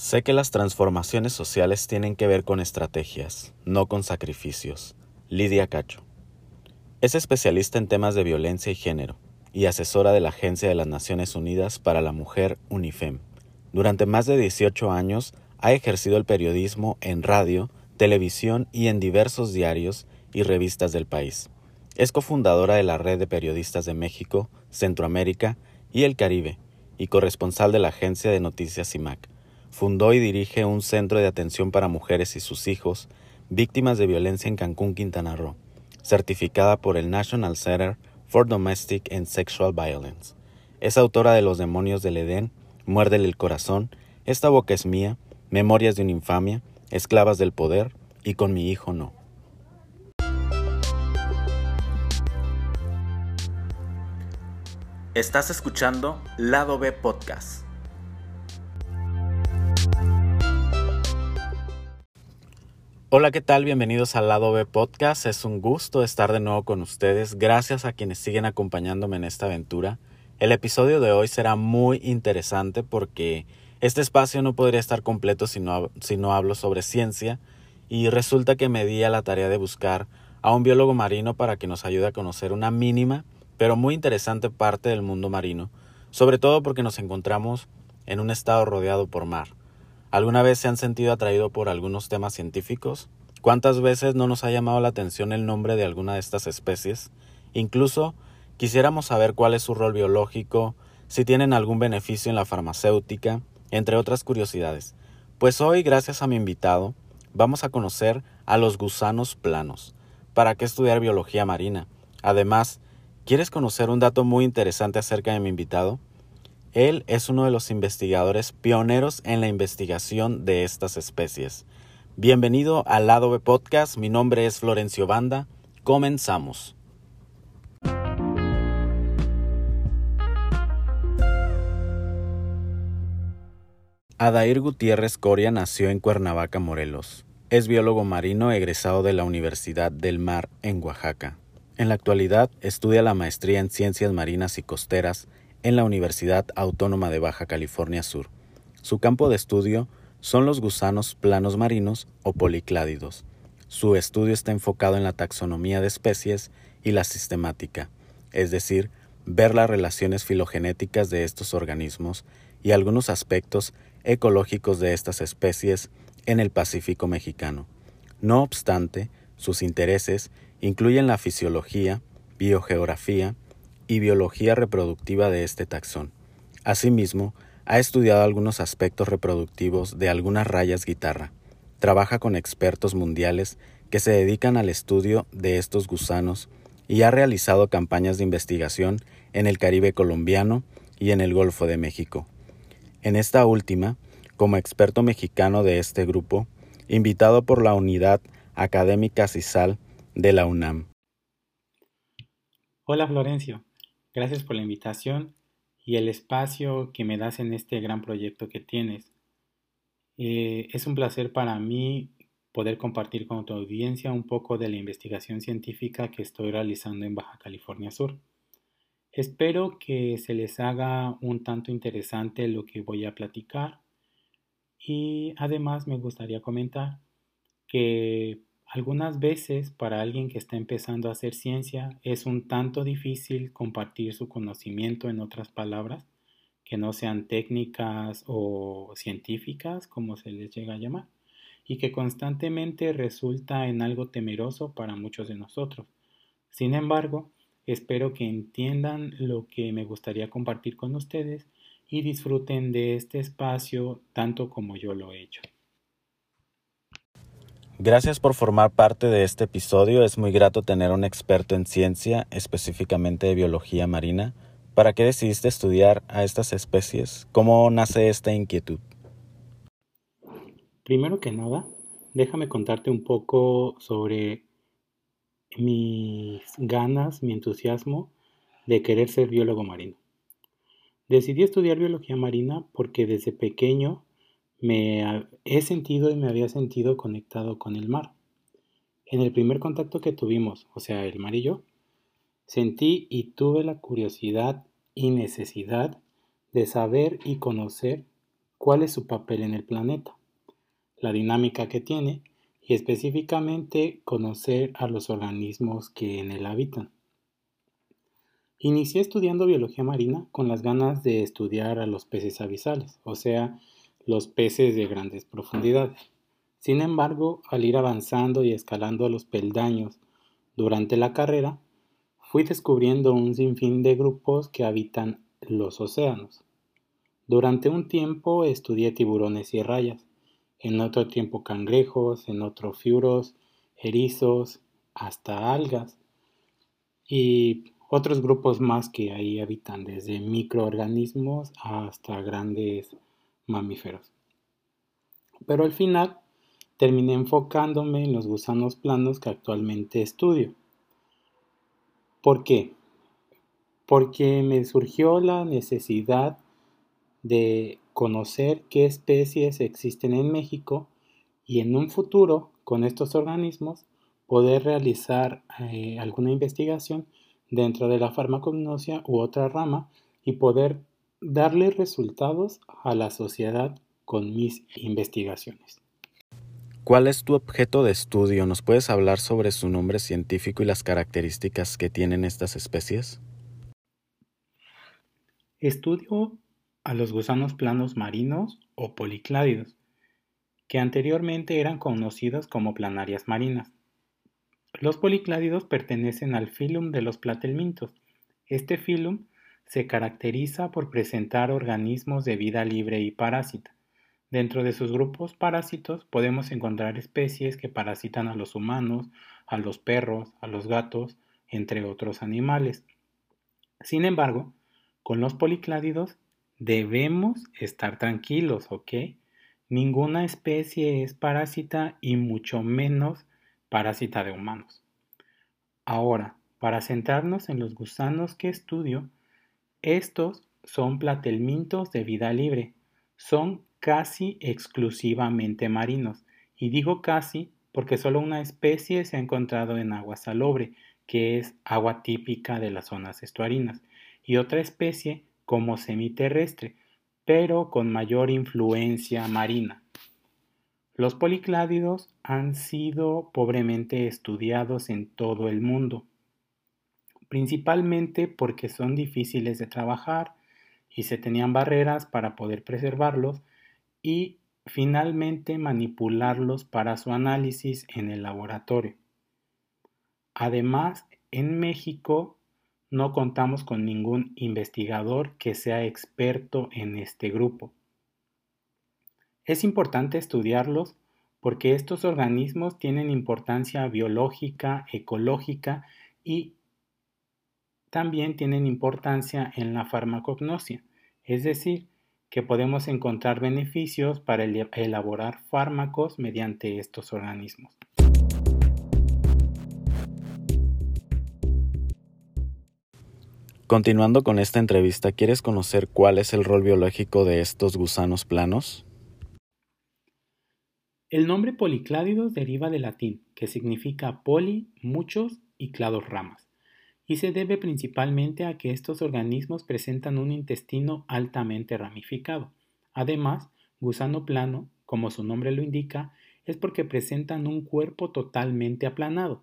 Sé que las transformaciones sociales tienen que ver con estrategias, no con sacrificios. Lidia Cacho. Es especialista en temas de violencia y género y asesora de la Agencia de las Naciones Unidas para la Mujer UNIFEM. Durante más de 18 años ha ejercido el periodismo en radio, televisión y en diversos diarios y revistas del país. Es cofundadora de la Red de Periodistas de México, Centroamérica y el Caribe y corresponsal de la agencia de noticias IMAC fundó y dirige un centro de atención para mujeres y sus hijos víctimas de violencia en Cancún, Quintana Roo, certificada por el National Center for Domestic and Sexual Violence. Es autora de Los demonios del Edén, Muérdele el corazón, Esta boca es mía, Memorias de una infamia, Esclavas del poder y Con mi hijo no. Estás escuchando Lado B Podcast. Hola, ¿qué tal? Bienvenidos al Lado B Podcast. Es un gusto estar de nuevo con ustedes. Gracias a quienes siguen acompañándome en esta aventura. El episodio de hoy será muy interesante porque este espacio no podría estar completo si no, si no hablo sobre ciencia y resulta que me di a la tarea de buscar a un biólogo marino para que nos ayude a conocer una mínima pero muy interesante parte del mundo marino, sobre todo porque nos encontramos en un estado rodeado por mar. ¿Alguna vez se han sentido atraído por algunos temas científicos? ¿Cuántas veces no nos ha llamado la atención el nombre de alguna de estas especies? Incluso quisiéramos saber cuál es su rol biológico, si tienen algún beneficio en la farmacéutica, entre otras curiosidades. Pues hoy, gracias a mi invitado, vamos a conocer a los gusanos planos. ¿Para qué estudiar biología marina? Además, ¿quieres conocer un dato muy interesante acerca de mi invitado? Él es uno de los investigadores pioneros en la investigación de estas especies. Bienvenido al Lado B Podcast, mi nombre es Florencio Banda, comenzamos. Adair Gutiérrez Coria nació en Cuernavaca, Morelos. Es biólogo marino egresado de la Universidad del Mar en Oaxaca. En la actualidad estudia la maestría en Ciencias Marinas y Costeras en la Universidad Autónoma de Baja California Sur. Su campo de estudio son los gusanos planos marinos o policládidos. Su estudio está enfocado en la taxonomía de especies y la sistemática, es decir, ver las relaciones filogenéticas de estos organismos y algunos aspectos ecológicos de estas especies en el Pacífico mexicano. No obstante, sus intereses incluyen la fisiología, biogeografía, y biología reproductiva de este taxón. Asimismo, ha estudiado algunos aspectos reproductivos de algunas rayas guitarra. Trabaja con expertos mundiales que se dedican al estudio de estos gusanos y ha realizado campañas de investigación en el Caribe colombiano y en el Golfo de México. En esta última, como experto mexicano de este grupo, invitado por la Unidad Académica CISAL de la UNAM. Hola Florencio, Gracias por la invitación y el espacio que me das en este gran proyecto que tienes. Eh, es un placer para mí poder compartir con tu audiencia un poco de la investigación científica que estoy realizando en Baja California Sur. Espero que se les haga un tanto interesante lo que voy a platicar y además me gustaría comentar que algunas veces para alguien que está empezando a hacer ciencia es un tanto difícil compartir su conocimiento en otras palabras que no sean técnicas o científicas, como se les llega a llamar, y que constantemente resulta en algo temeroso para muchos de nosotros. Sin embargo, espero que entiendan lo que me gustaría compartir con ustedes y disfruten de este espacio tanto como yo lo he hecho. Gracias por formar parte de este episodio. Es muy grato tener un experto en ciencia, específicamente de biología marina. ¿Para qué decidiste estudiar a estas especies? ¿Cómo nace esta inquietud? Primero que nada, déjame contarte un poco sobre mis ganas, mi entusiasmo de querer ser biólogo marino. Decidí estudiar biología marina porque desde pequeño me he sentido y me había sentido conectado con el mar. En el primer contacto que tuvimos, o sea, el mar y yo, sentí y tuve la curiosidad y necesidad de saber y conocer cuál es su papel en el planeta, la dinámica que tiene y específicamente conocer a los organismos que en él habitan. Inicié estudiando biología marina con las ganas de estudiar a los peces abisales, o sea, los peces de grandes profundidades. Sin embargo, al ir avanzando y escalando los peldaños durante la carrera, fui descubriendo un sinfín de grupos que habitan los océanos. Durante un tiempo estudié tiburones y rayas, en otro tiempo cangrejos, en otro fiuros, erizos, hasta algas y otros grupos más que ahí habitan, desde microorganismos hasta grandes mamíferos. Pero al final terminé enfocándome en los gusanos planos que actualmente estudio. ¿Por qué? Porque me surgió la necesidad de conocer qué especies existen en México y en un futuro con estos organismos poder realizar eh, alguna investigación dentro de la farmacognosia u otra rama y poder darle resultados a la sociedad con mis investigaciones. ¿Cuál es tu objeto de estudio? ¿Nos puedes hablar sobre su nombre científico y las características que tienen estas especies? Estudio a los gusanos planos marinos o policládidos, que anteriormente eran conocidos como planarias marinas. Los policládidos pertenecen al filum de los platelmintos. Este filum se caracteriza por presentar organismos de vida libre y parásita. Dentro de sus grupos parásitos podemos encontrar especies que parasitan a los humanos, a los perros, a los gatos, entre otros animales. Sin embargo, con los policládidos debemos estar tranquilos, ¿ok? Ninguna especie es parásita y mucho menos parásita de humanos. Ahora, para centrarnos en los gusanos que estudio, estos son platelmintos de vida libre. Son casi exclusivamente marinos. Y digo casi porque solo una especie se ha encontrado en agua salobre, que es agua típica de las zonas estuarinas, y otra especie como semiterrestre, pero con mayor influencia marina. Los policládidos han sido pobremente estudiados en todo el mundo, principalmente porque son difíciles de trabajar y se tenían barreras para poder preservarlos y finalmente manipularlos para su análisis en el laboratorio. Además, en México no contamos con ningún investigador que sea experto en este grupo. Es importante estudiarlos porque estos organismos tienen importancia biológica, ecológica y también tienen importancia en la farmacognosia, es decir, que podemos encontrar beneficios para elaborar fármacos mediante estos organismos. Continuando con esta entrevista, ¿quieres conocer cuál es el rol biológico de estos gusanos planos? El nombre policládidos deriva del latín, que significa poli, muchos y clados ramas y se debe principalmente a que estos organismos presentan un intestino altamente ramificado. Además, gusano plano, como su nombre lo indica, es porque presentan un cuerpo totalmente aplanado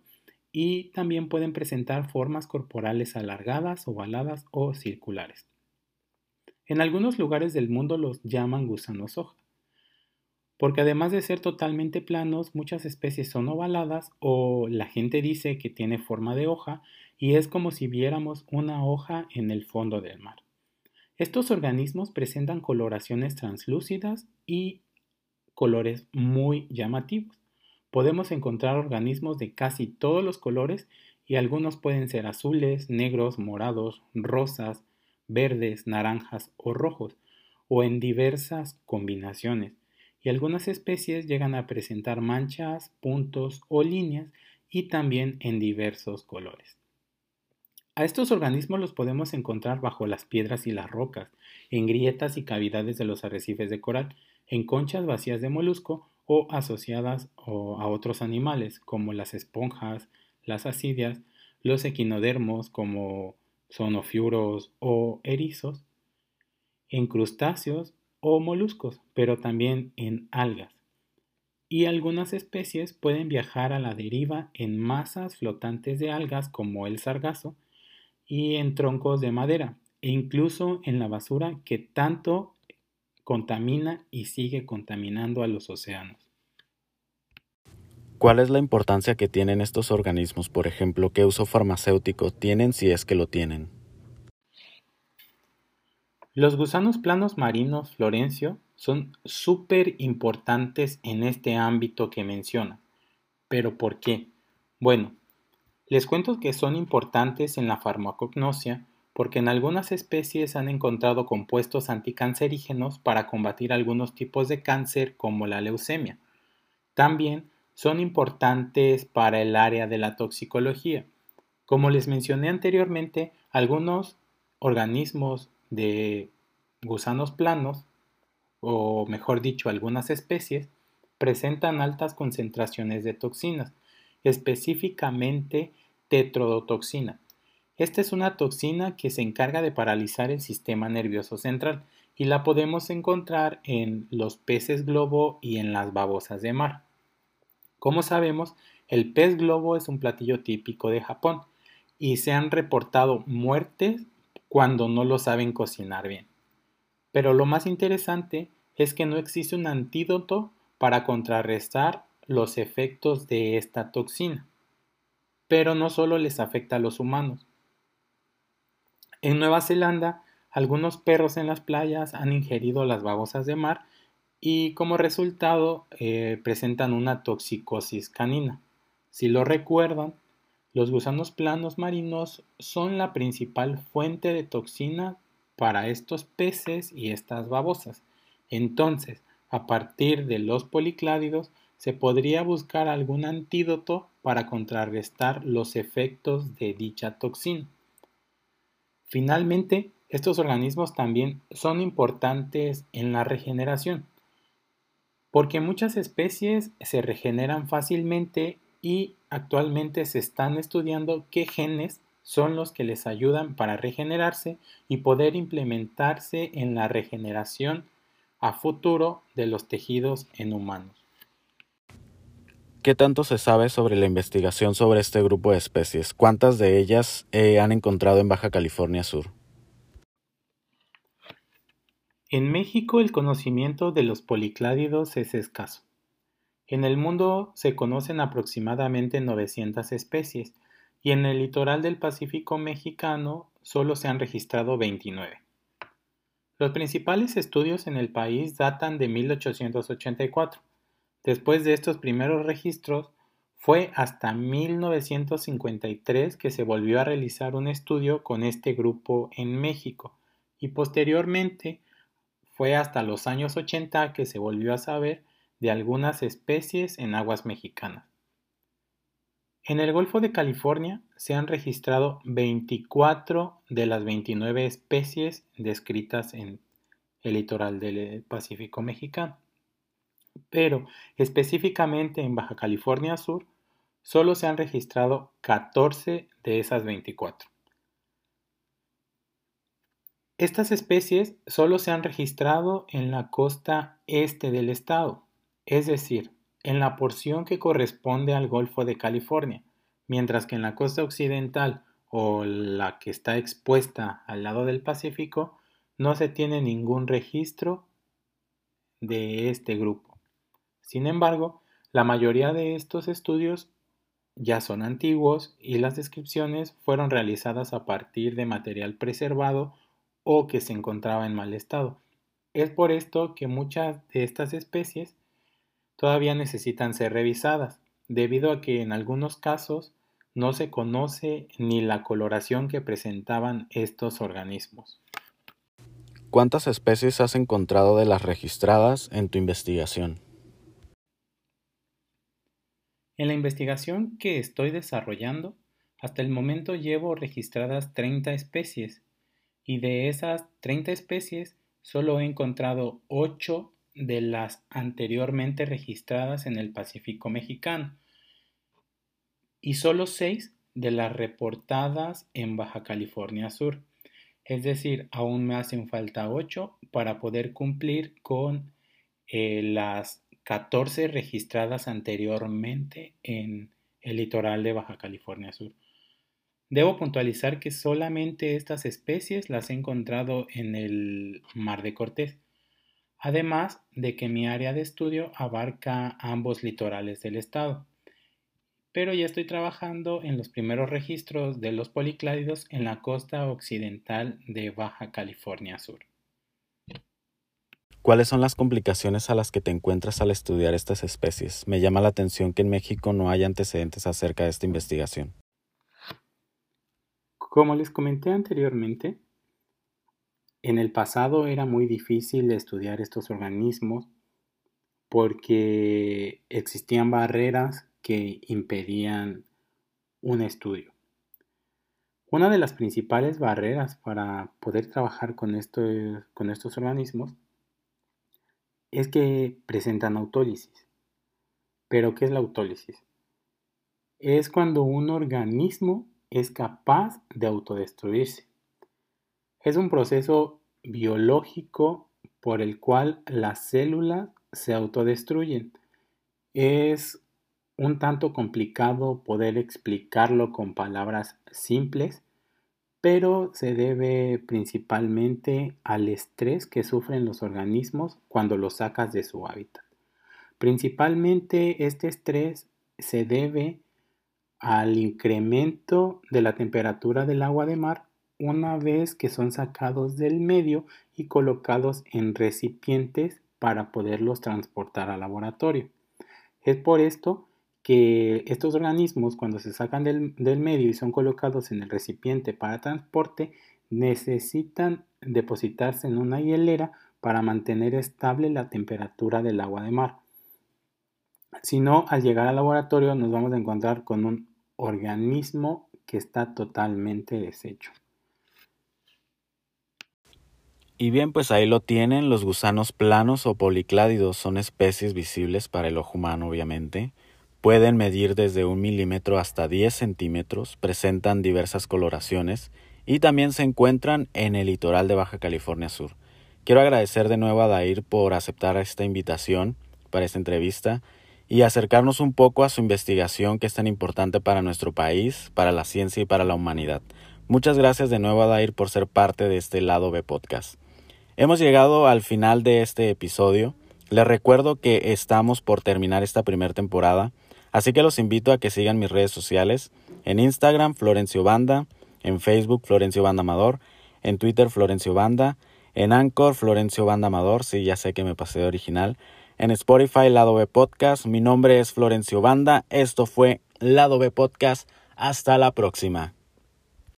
y también pueden presentar formas corporales alargadas, ovaladas o circulares. En algunos lugares del mundo los llaman gusanos hoja, porque además de ser totalmente planos, muchas especies son ovaladas o la gente dice que tiene forma de hoja y es como si viéramos una hoja en el fondo del mar. Estos organismos presentan coloraciones translúcidas y colores muy llamativos. Podemos encontrar organismos de casi todos los colores y algunos pueden ser azules, negros, morados, rosas, verdes, naranjas o rojos, o en diversas combinaciones. Y algunas especies llegan a presentar manchas, puntos o líneas y también en diversos colores. A estos organismos los podemos encontrar bajo las piedras y las rocas, en grietas y cavidades de los arrecifes de coral, en conchas vacías de molusco o asociadas a otros animales como las esponjas, las asidias, los equinodermos como sonofiuros o erizos, en crustáceos o moluscos, pero también en algas. Y algunas especies pueden viajar a la deriva en masas flotantes de algas como el sargazo y en troncos de madera e incluso en la basura que tanto contamina y sigue contaminando a los océanos. ¿Cuál es la importancia que tienen estos organismos? Por ejemplo, ¿qué uso farmacéutico tienen si es que lo tienen? Los gusanos planos marinos Florencio son súper importantes en este ámbito que menciona. ¿Pero por qué? Bueno, les cuento que son importantes en la farmacognosia porque en algunas especies han encontrado compuestos anticancerígenos para combatir algunos tipos de cáncer como la leucemia. También son importantes para el área de la toxicología. Como les mencioné anteriormente, algunos organismos de gusanos planos, o mejor dicho, algunas especies, presentan altas concentraciones de toxinas, específicamente tetrodotoxina, esta es una toxina que se encarga de paralizar el sistema nervioso central y la podemos encontrar en los peces globo y en las babosas de mar. Como sabemos, el pez globo es un platillo típico de Japón y se han reportado muertes cuando no lo saben cocinar bien. Pero lo más interesante es que no existe un antídoto para contrarrestar los efectos de esta toxina. Pero no solo les afecta a los humanos, en Nueva Zelanda, algunos perros en las playas han ingerido las babosas de mar y como resultado eh, presentan una toxicosis canina. Si lo recuerdan, los gusanos planos marinos son la principal fuente de toxina para estos peces y estas babosas. Entonces, a partir de los policládidos, se podría buscar algún antídoto para contrarrestar los efectos de dicha toxina. Finalmente, estos organismos también son importantes en la regeneración, porque muchas especies se regeneran fácilmente y actualmente se están estudiando qué genes son los que les ayudan para regenerarse y poder implementarse en la regeneración a futuro de los tejidos en humanos. ¿Qué tanto se sabe sobre la investigación sobre este grupo de especies? ¿Cuántas de ellas eh, han encontrado en Baja California Sur? En México el conocimiento de los policládidos es escaso. En el mundo se conocen aproximadamente 900 especies y en el litoral del Pacífico mexicano solo se han registrado 29. Los principales estudios en el país datan de 1884 Después de estos primeros registros, fue hasta 1953 que se volvió a realizar un estudio con este grupo en México y posteriormente fue hasta los años 80 que se volvió a saber de algunas especies en aguas mexicanas. En el Golfo de California se han registrado 24 de las 29 especies descritas en el litoral del Pacífico mexicano pero específicamente en Baja California Sur solo se han registrado 14 de esas 24. Estas especies solo se han registrado en la costa este del estado, es decir, en la porción que corresponde al Golfo de California, mientras que en la costa occidental o la que está expuesta al lado del Pacífico no se tiene ningún registro de este grupo. Sin embargo, la mayoría de estos estudios ya son antiguos y las descripciones fueron realizadas a partir de material preservado o que se encontraba en mal estado. Es por esto que muchas de estas especies todavía necesitan ser revisadas, debido a que en algunos casos no se conoce ni la coloración que presentaban estos organismos. ¿Cuántas especies has encontrado de las registradas en tu investigación? En la investigación que estoy desarrollando, hasta el momento llevo registradas 30 especies y de esas 30 especies solo he encontrado 8 de las anteriormente registradas en el Pacífico mexicano y solo 6 de las reportadas en Baja California Sur. Es decir, aún me hacen falta 8 para poder cumplir con eh, las 14 registradas anteriormente en el litoral de Baja California Sur. Debo puntualizar que solamente estas especies las he encontrado en el Mar de Cortés, además de que mi área de estudio abarca ambos litorales del estado. Pero ya estoy trabajando en los primeros registros de los policládidos en la costa occidental de Baja California Sur. ¿Cuáles son las complicaciones a las que te encuentras al estudiar estas especies? Me llama la atención que en México no hay antecedentes acerca de esta investigación. Como les comenté anteriormente, en el pasado era muy difícil estudiar estos organismos porque existían barreras que impedían un estudio. Una de las principales barreras para poder trabajar con, con estos organismos es que presentan autólisis. ¿Pero qué es la autólisis? Es cuando un organismo es capaz de autodestruirse. Es un proceso biológico por el cual las células se autodestruyen. Es un tanto complicado poder explicarlo con palabras simples, pero se debe principalmente al estrés que sufren los organismos cuando los sacas de su hábitat. Principalmente este estrés se debe al incremento de la temperatura del agua de mar una vez que son sacados del medio y colocados en recipientes para poderlos transportar al laboratorio. Es por esto que estos organismos cuando se sacan del, medio y son colocados en el recipiente para transporte necesitan depositarse en una hielera para mantener estable la temperatura del agua de mar. Si no, al llegar al laboratorio nos vamos a encontrar con un organismo que está totalmente deshecho. Y bien, pues ahí lo tienen, los gusanos planos o policládidos son especies visibles para el ojo humano, obviamente. Pueden medir desde un milímetro hasta 10 centímetros, presentan diversas coloraciones y también se encuentran en el litoral de Baja California Sur. Quiero agradecer de nuevo a Dair por aceptar esta invitación para esta entrevista y acercarnos un poco a su investigación que es tan importante para nuestro país, para la ciencia y para la humanidad. Muchas gracias de nuevo a Dair por ser parte de este lado B podcast. Hemos llegado al final de este episodio. Les recuerdo que estamos por terminar esta primera temporada Así que los invito a que sigan mis redes sociales. En Instagram, Florencio Banda. En Facebook, Florencio Banda Amador. En Twitter, Florencio Banda. En Anchor, Florencio Banda Amador. Sí, ya sé que me pasé de original. En Spotify, Lado B Podcast. Mi nombre es Florencio Banda. Esto fue Lado B Podcast. Hasta la próxima.